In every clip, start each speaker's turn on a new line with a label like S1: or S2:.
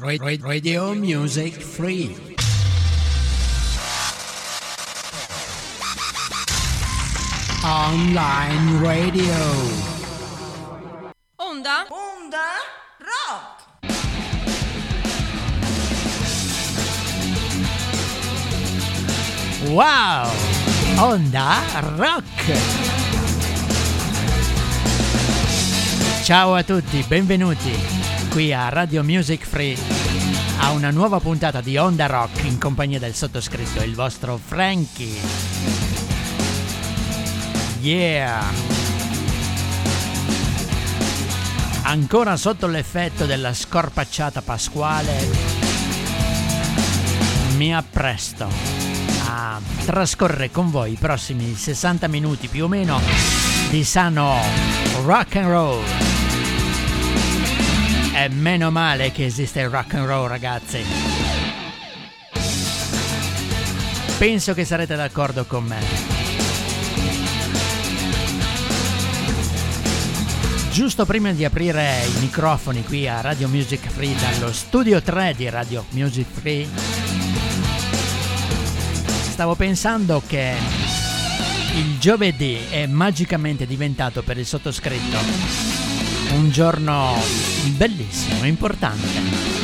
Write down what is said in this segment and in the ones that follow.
S1: Radio Music Free. Online Radio.
S2: Onda?
S3: Onda Rock.
S1: Wow! Onda Rock. Ciao a tutti, benvenuti qui a Radio Music Free a una nuova puntata di Onda Rock in compagnia del sottoscritto, il vostro Frankie. Yeah! Ancora sotto l'effetto della scorpacciata pasquale, mi appresto a trascorrere con voi i prossimi 60 minuti più o meno di sano rock and roll. E meno male che esiste il rock and roll, ragazzi. Penso che sarete d'accordo con me. Giusto prima di aprire i microfoni qui a Radio Music Free dallo studio 3 di Radio Music Free, stavo pensando che il giovedì è magicamente diventato per il sottoscritto un giorno bellissimo, importante,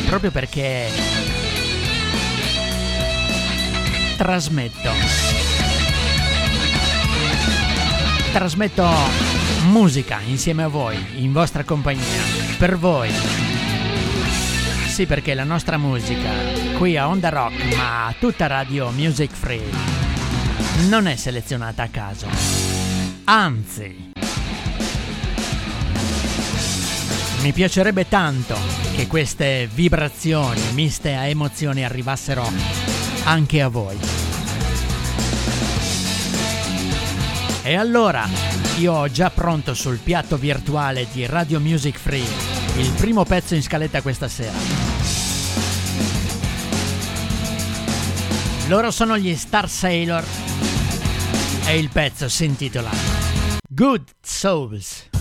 S1: proprio perché trasmetto trasmetto musica insieme a voi, in vostra compagnia, per voi. Sì, perché la nostra musica, qui a Onda Rock, ma tutta Radio Music Free, non è selezionata a caso. Anzi, mi piacerebbe tanto che queste vibrazioni miste a emozioni arrivassero anche a voi. E allora, io ho già pronto sul piatto virtuale di Radio Music Free il primo pezzo in scaletta questa sera. Loro sono gli Star Sailor e il pezzo si intitola Good Souls.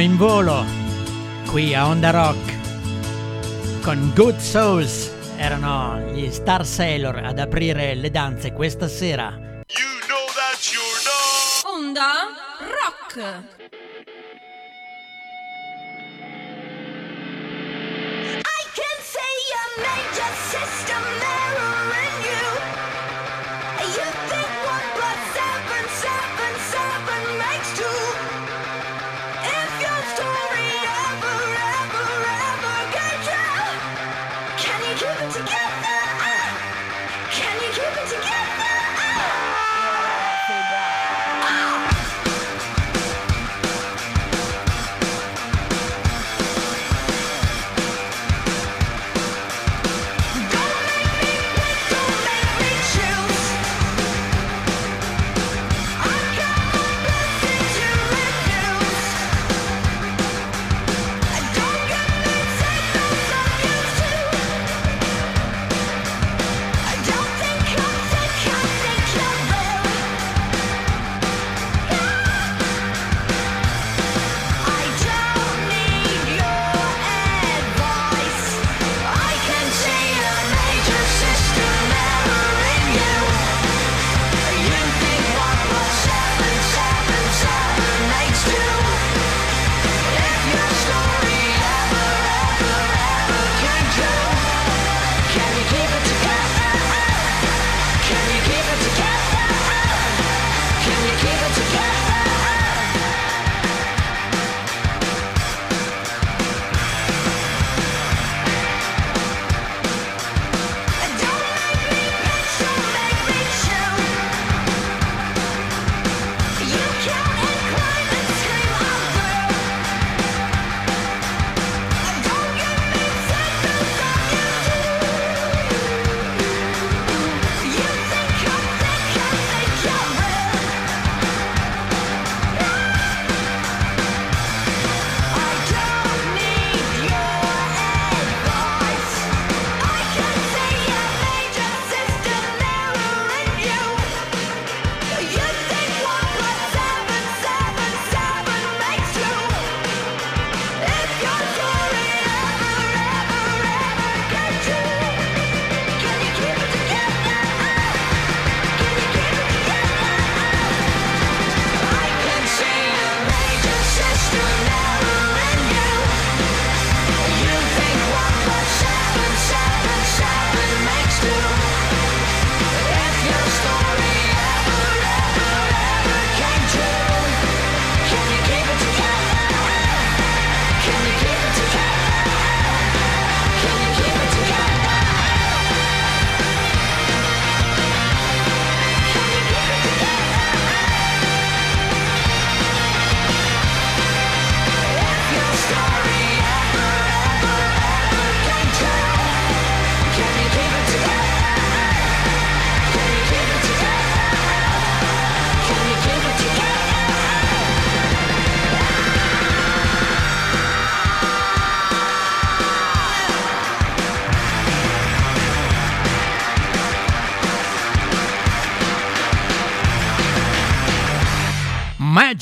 S3: in
S1: volo qui a Onda Rock con Good Souls. Erano gli Star Sailor ad aprire le danze questa sera.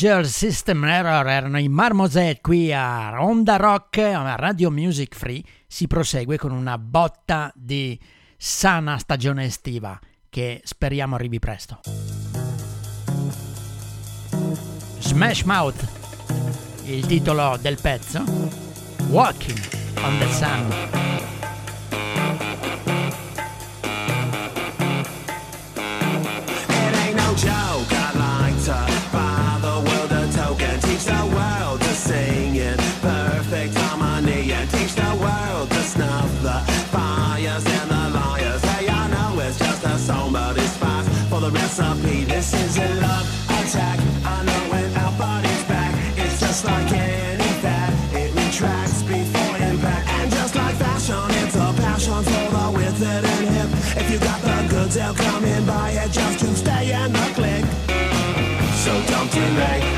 S4: Computer System Error
S5: erano i Marmoset qui a Ronda Rock, a Radio Music Free. Si prosegue con una botta di sana stagione estiva che speriamo arrivi presto. Smash Mouth, il titolo del pezzo, Walking on the Sun.
S6: tonight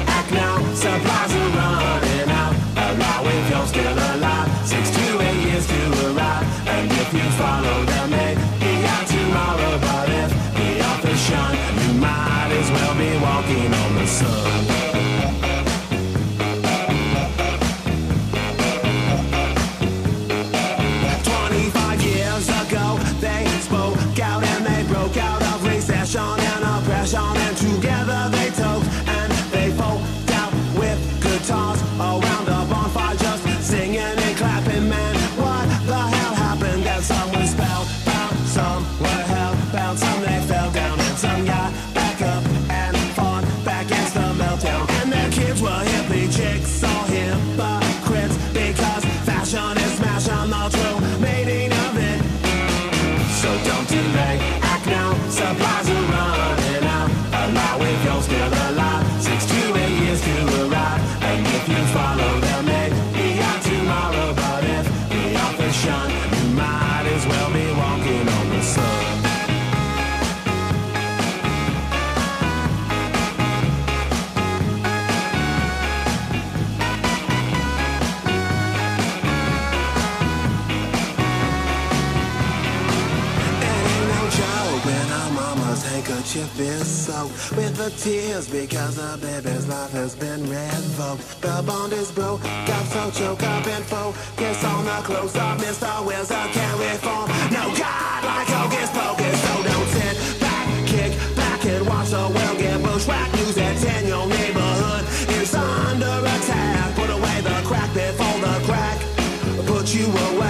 S6: handkerchief is soaked with the tears because a baby's life has been revoked. The bond is broke, got so choked up and focused on the close up. Mr. Wills, I can't reform. No God like Hocus Pocus, so don't sit back, kick back and watch the world get bushwhacked. News at 10, your neighborhood is under attack. Put away the crack before the crack. Put you away.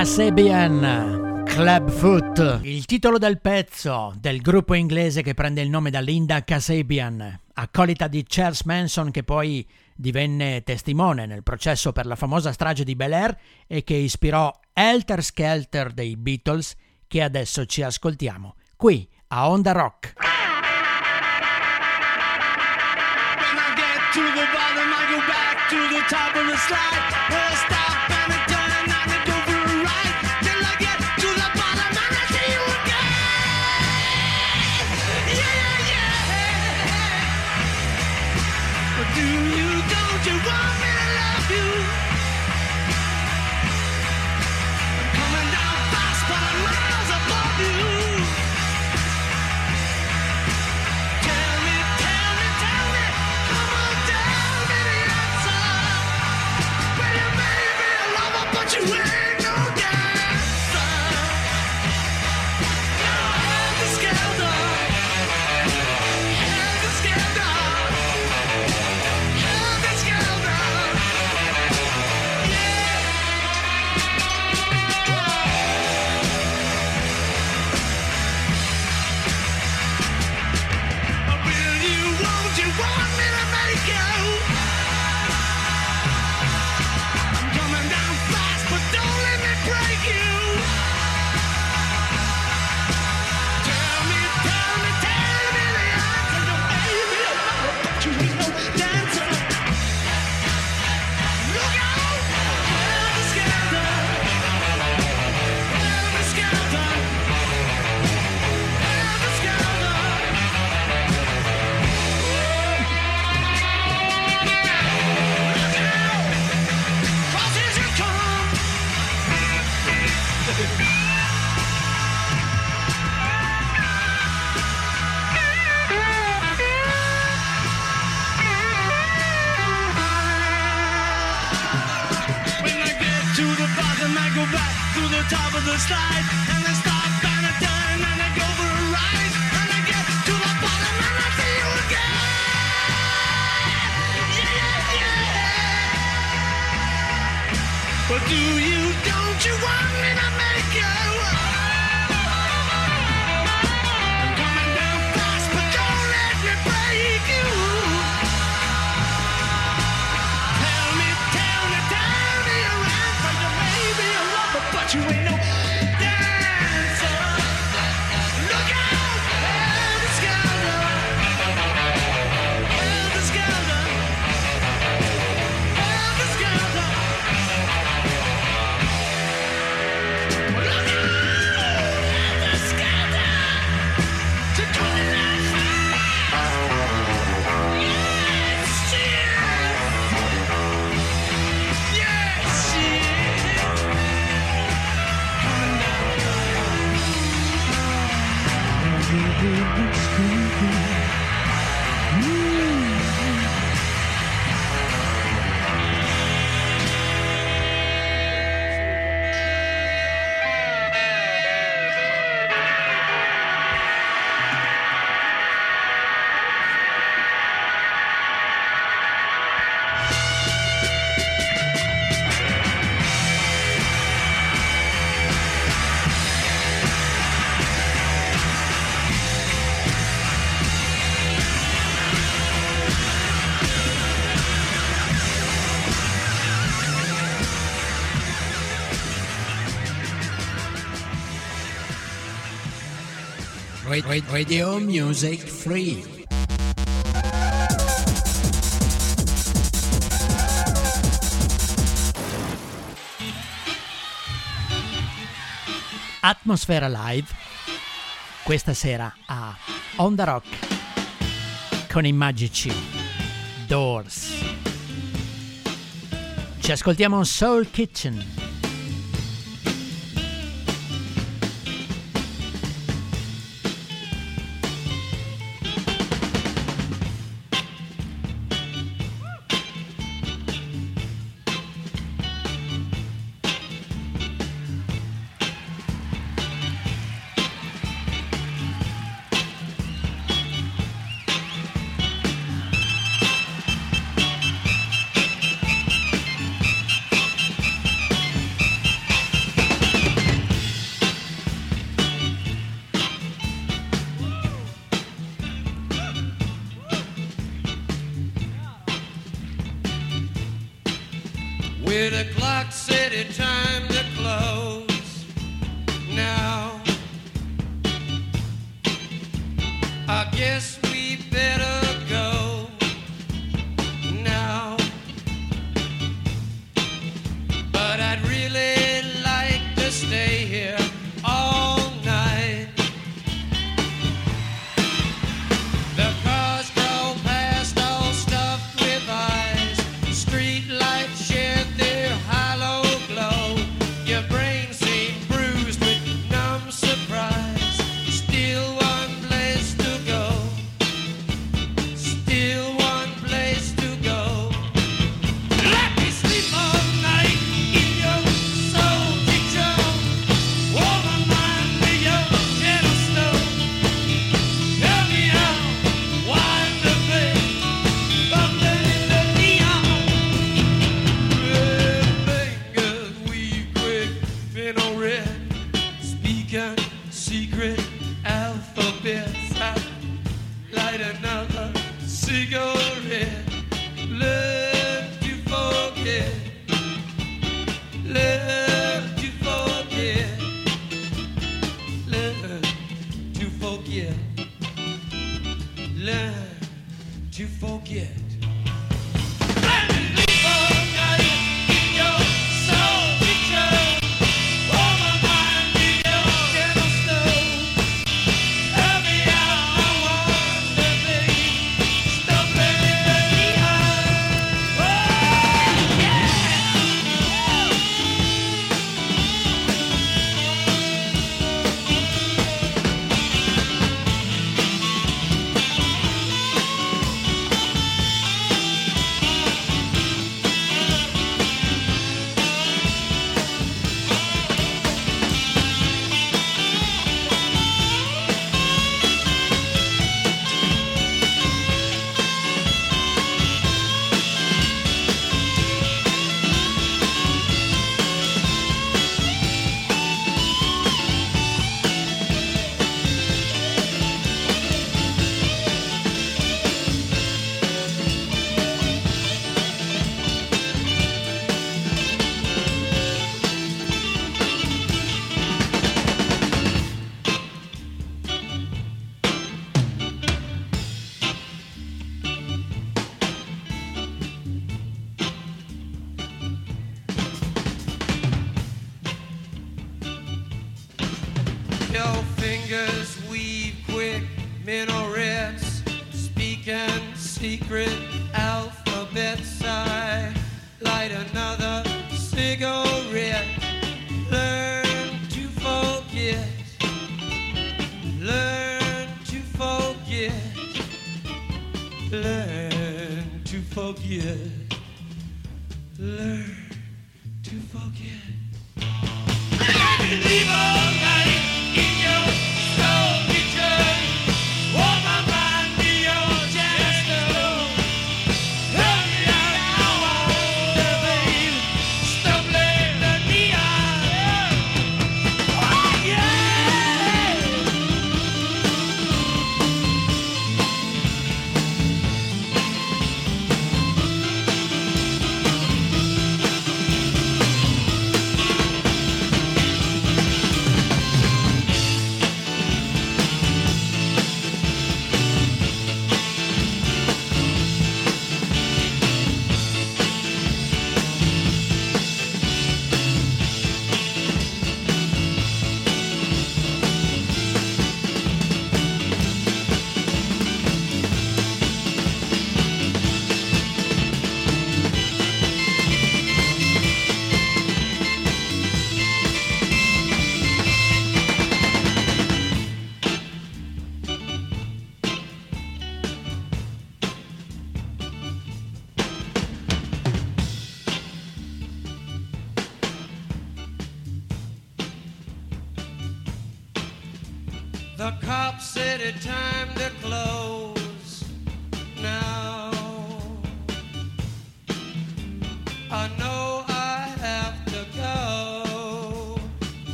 S5: Casebian Club Foot, il titolo del pezzo del gruppo inglese che prende il nome da Linda Casabian, accolita di Charles Manson che poi divenne testimone nel processo per la famosa strage di Bel Air e che ispirò Helter Skelter dei Beatles che adesso ci ascoltiamo qui a Onda Rock.
S3: When to the bottom I go back to the top of the slide. Hey,
S5: Radio Music Free. Atmosfera Live questa sera a On The Rock con i magici Doors. Ci ascoltiamo Soul Kitchen.
S7: Learn to forget.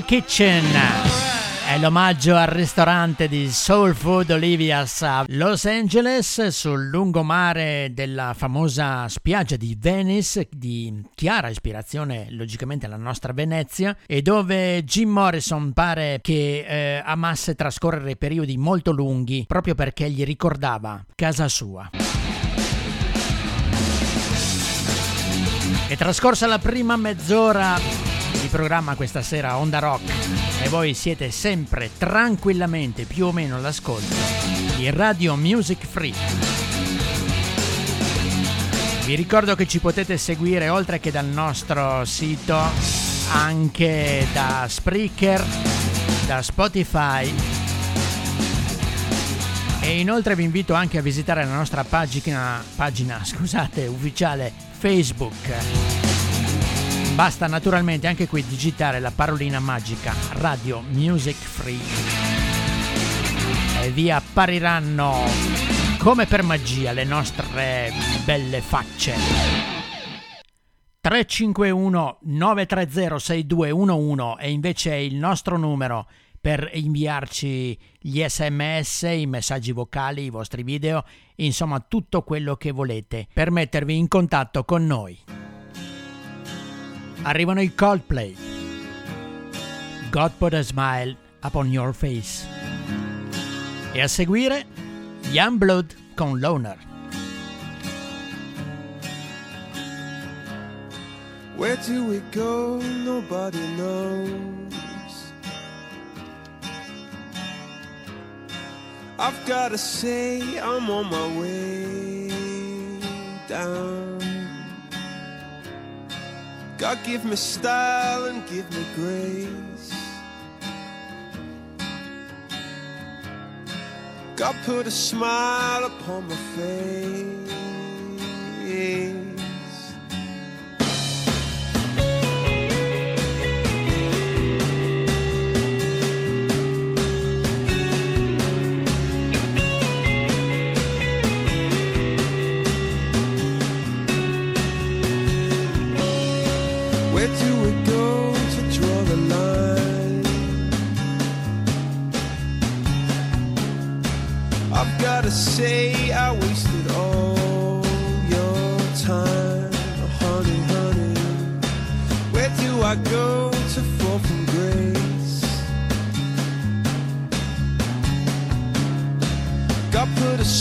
S7: Soul
S5: Kitchen. È l'omaggio al ristorante di Soul Food Olivia's a Los Angeles sul lungomare della famosa spiaggia di Venice di chiara ispirazione logicamente alla nostra Venezia e dove Jim Morrison pare che eh, amasse trascorrere periodi molto lunghi proprio perché gli ricordava casa sua. È trascorsa la prima mezz'ora programma questa sera Onda Rock e voi siete sempre tranquillamente più o meno all'ascolto di Radio Music Free. Vi ricordo che ci potete seguire oltre che dal nostro sito anche da Spreaker, da Spotify e inoltre vi invito anche a visitare la nostra pagina, pagina scusate, ufficiale Facebook. Basta naturalmente anche qui digitare la parolina magica Radio Music Free e vi appariranno come per magia le nostre belle facce. 351 930 6211 è invece il nostro numero per inviarci gli sms, i messaggi vocali, i vostri video, insomma tutto quello che volete per mettervi in contatto con noi. Arrivano i Coldplay. God put a smile upon your face. E a seguire Youngblood con Loner.
S8: Where do we go? Nobody knows. I've gotta say, I'm on my way down. God give me style and give me grace. God put a smile upon my face.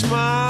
S8: Smile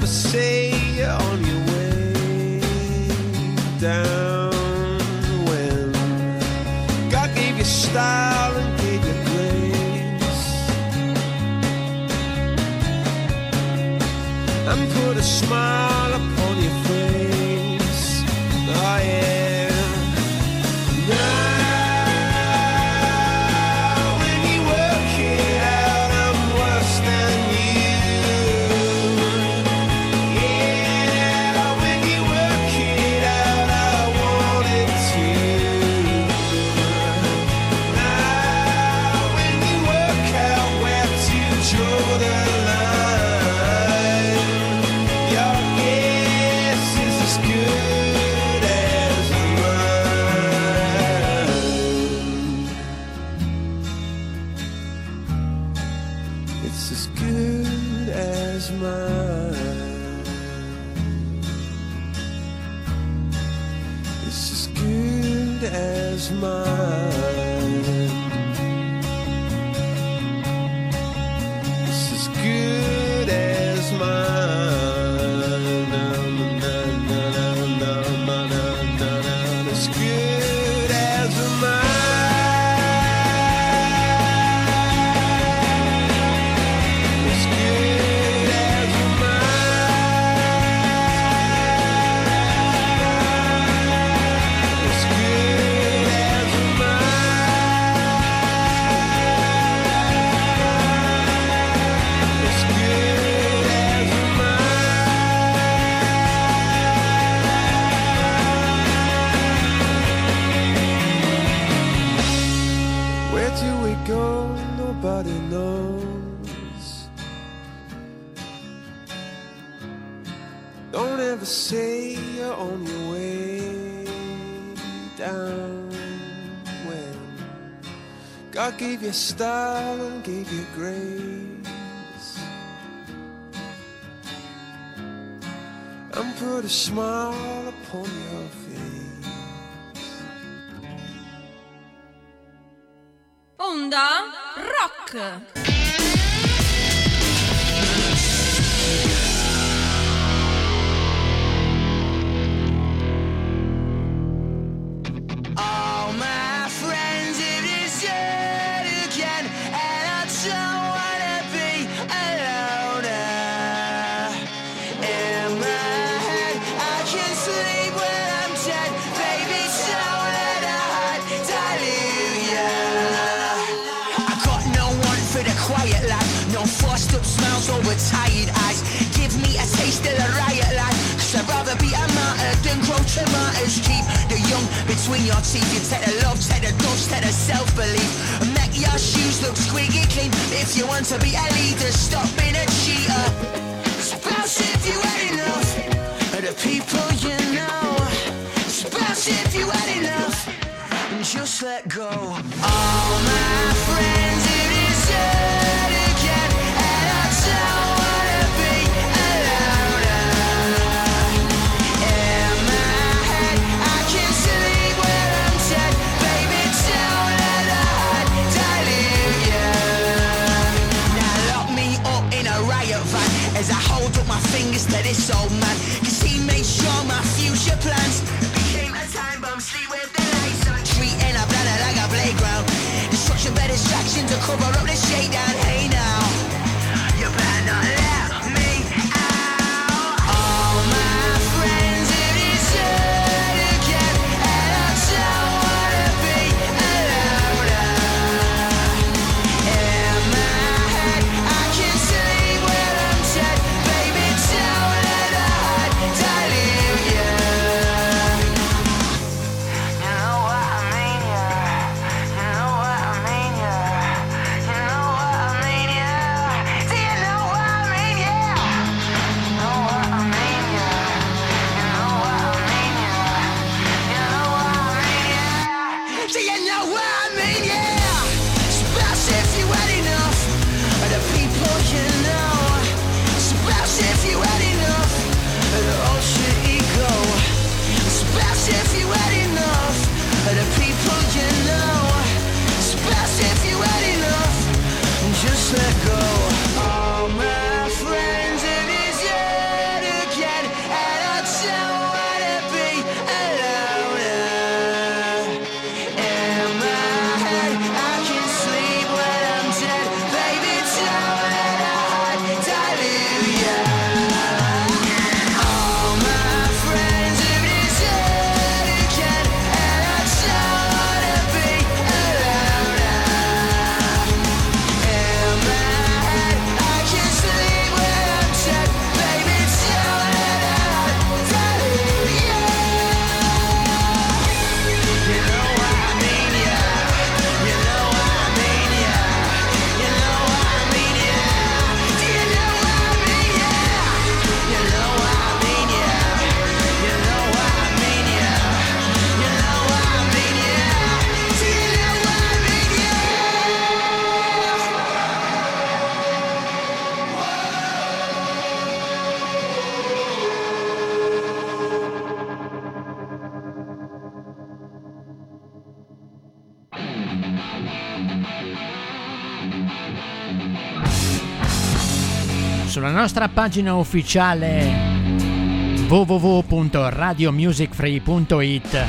S8: Don't ever say you're on your way down when God gave you style and gave you grace. And put a smile Where do we go? Nobody knows. Don't ever say you're on your way down when God gave you style and gave you grace and put a smile upon your face.
S2: Onda Rock.
S9: tomatoes keep The young between your teeth. You take the love, take the dust, take the self-belief. Make your shoes look squeaky clean If you want to be a leader, stop being a cheater. Spouse if you had enough Of the people you know. Spouse if you had enough Just let go. All my friends
S1: so nostra pagina ufficiale www.radiomusicfree.it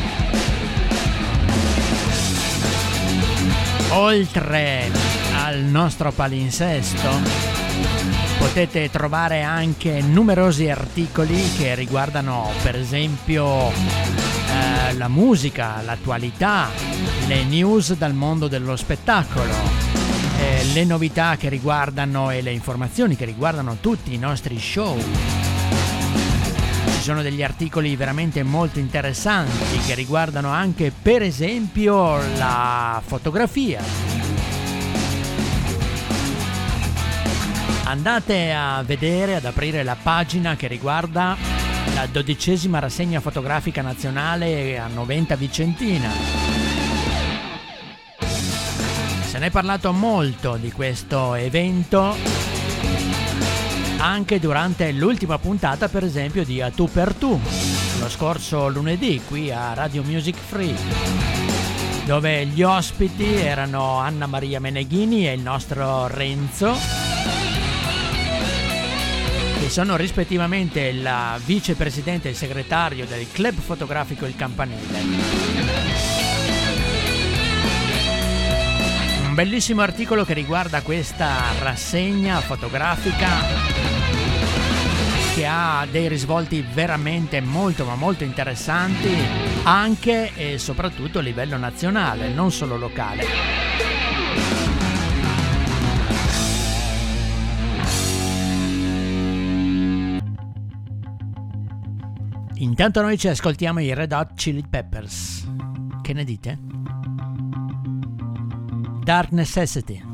S1: Oltre al nostro palinsesto potete trovare anche numerosi articoli che riguardano per esempio eh, la musica, l'attualità, le news dal mondo dello spettacolo eh, le novità che riguardano e le informazioni che riguardano tutti i nostri show. Ci sono degli articoli veramente molto interessanti che riguardano anche per esempio la fotografia, andate a vedere, ad aprire la pagina che riguarda
S5: la dodicesima rassegna fotografica nazionale a Noventa Vicentina. Ne è parlato molto di questo evento anche durante l'ultima puntata per esempio di A Tu per Tu, lo scorso lunedì qui a Radio Music Free, dove gli ospiti erano Anna Maria Meneghini e il nostro Renzo, che sono rispettivamente il vicepresidente e il segretario del club fotografico Il Campanile. Bellissimo articolo che riguarda questa rassegna fotografica che ha dei risvolti veramente molto ma molto interessanti anche e soprattutto a livello nazionale, non solo locale. Intanto noi ci ascoltiamo i Red Hot Chili Peppers. Che ne dite? Dark Necessity.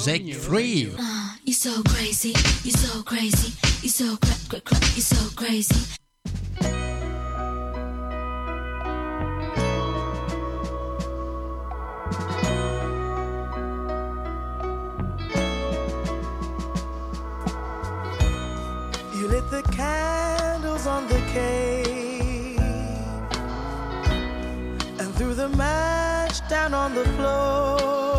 S5: Music Free.
S10: Ah, you're so crazy, you're so crazy, you're so cra cra cra, you're so crazy.
S3: You lit the candles on the cave and threw the match down on the floor.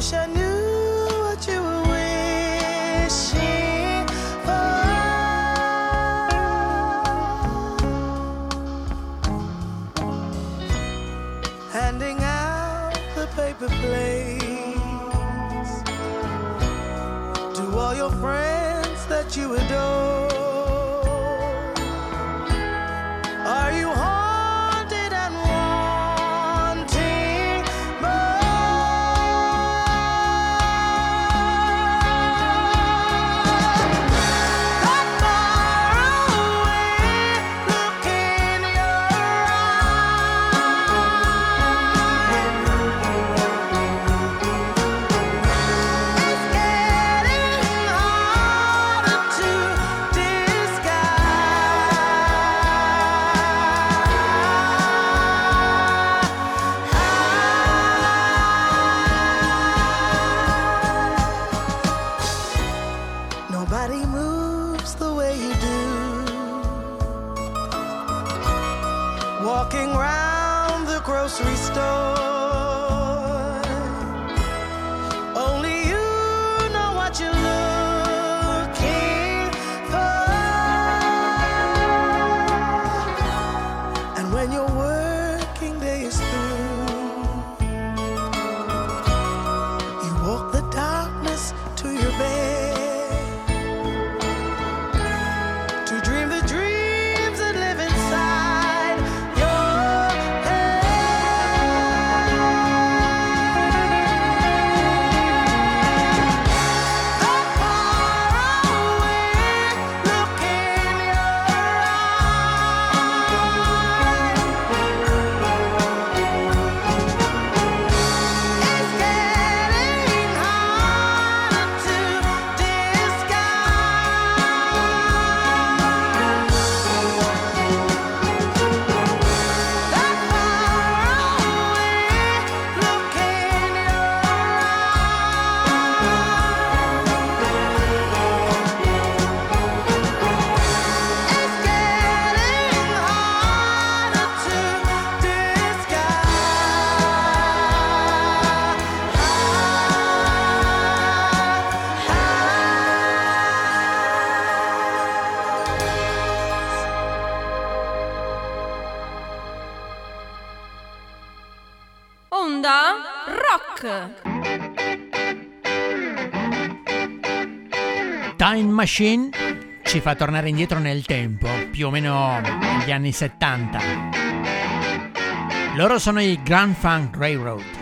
S3: Wish I knew what you were wishing for. Handing out the paper plates to all your friends that you adore.
S5: Machine ci fa tornare indietro nel tempo, più o meno negli anni 70. Loro sono i Grand Funk Railroad.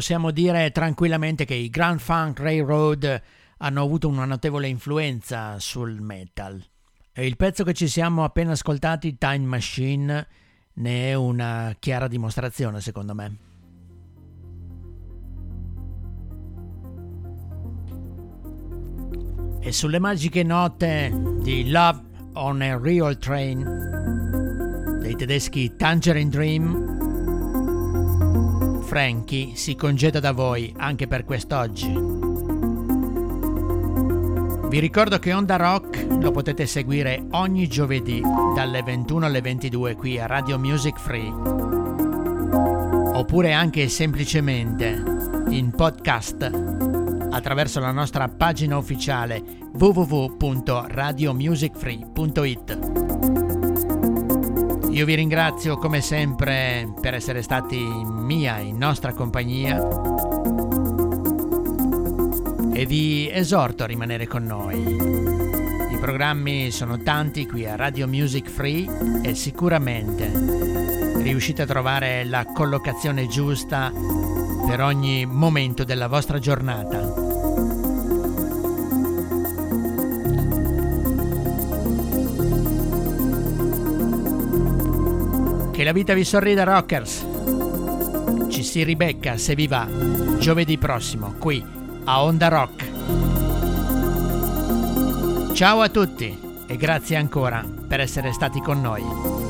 S5: Possiamo dire tranquillamente che i Grand Funk Railroad hanno avuto una notevole influenza sul metal. E il pezzo che ci siamo appena ascoltati, Time Machine, ne è una chiara dimostrazione, secondo me. E sulle magiche note di Love on a Real Train dei tedeschi Tangerine Dream, Frankie si congeda da voi anche per quest'oggi. Vi ricordo che Onda Rock lo potete seguire ogni giovedì dalle 21 alle 22 qui a Radio Music Free. Oppure anche semplicemente in podcast attraverso la nostra pagina ufficiale www.radiomusicfree.it. Io vi ringrazio come sempre per essere stati mia in nostra compagnia e vi esorto a rimanere con noi. I programmi sono tanti qui a Radio Music Free e sicuramente riuscite a trovare la collocazione giusta per ogni momento della vostra giornata. Che la vita vi sorrida, rockers! Ci si ribecca, se vi va, giovedì prossimo, qui a Onda Rock. Ciao a tutti e grazie ancora per essere stati con noi.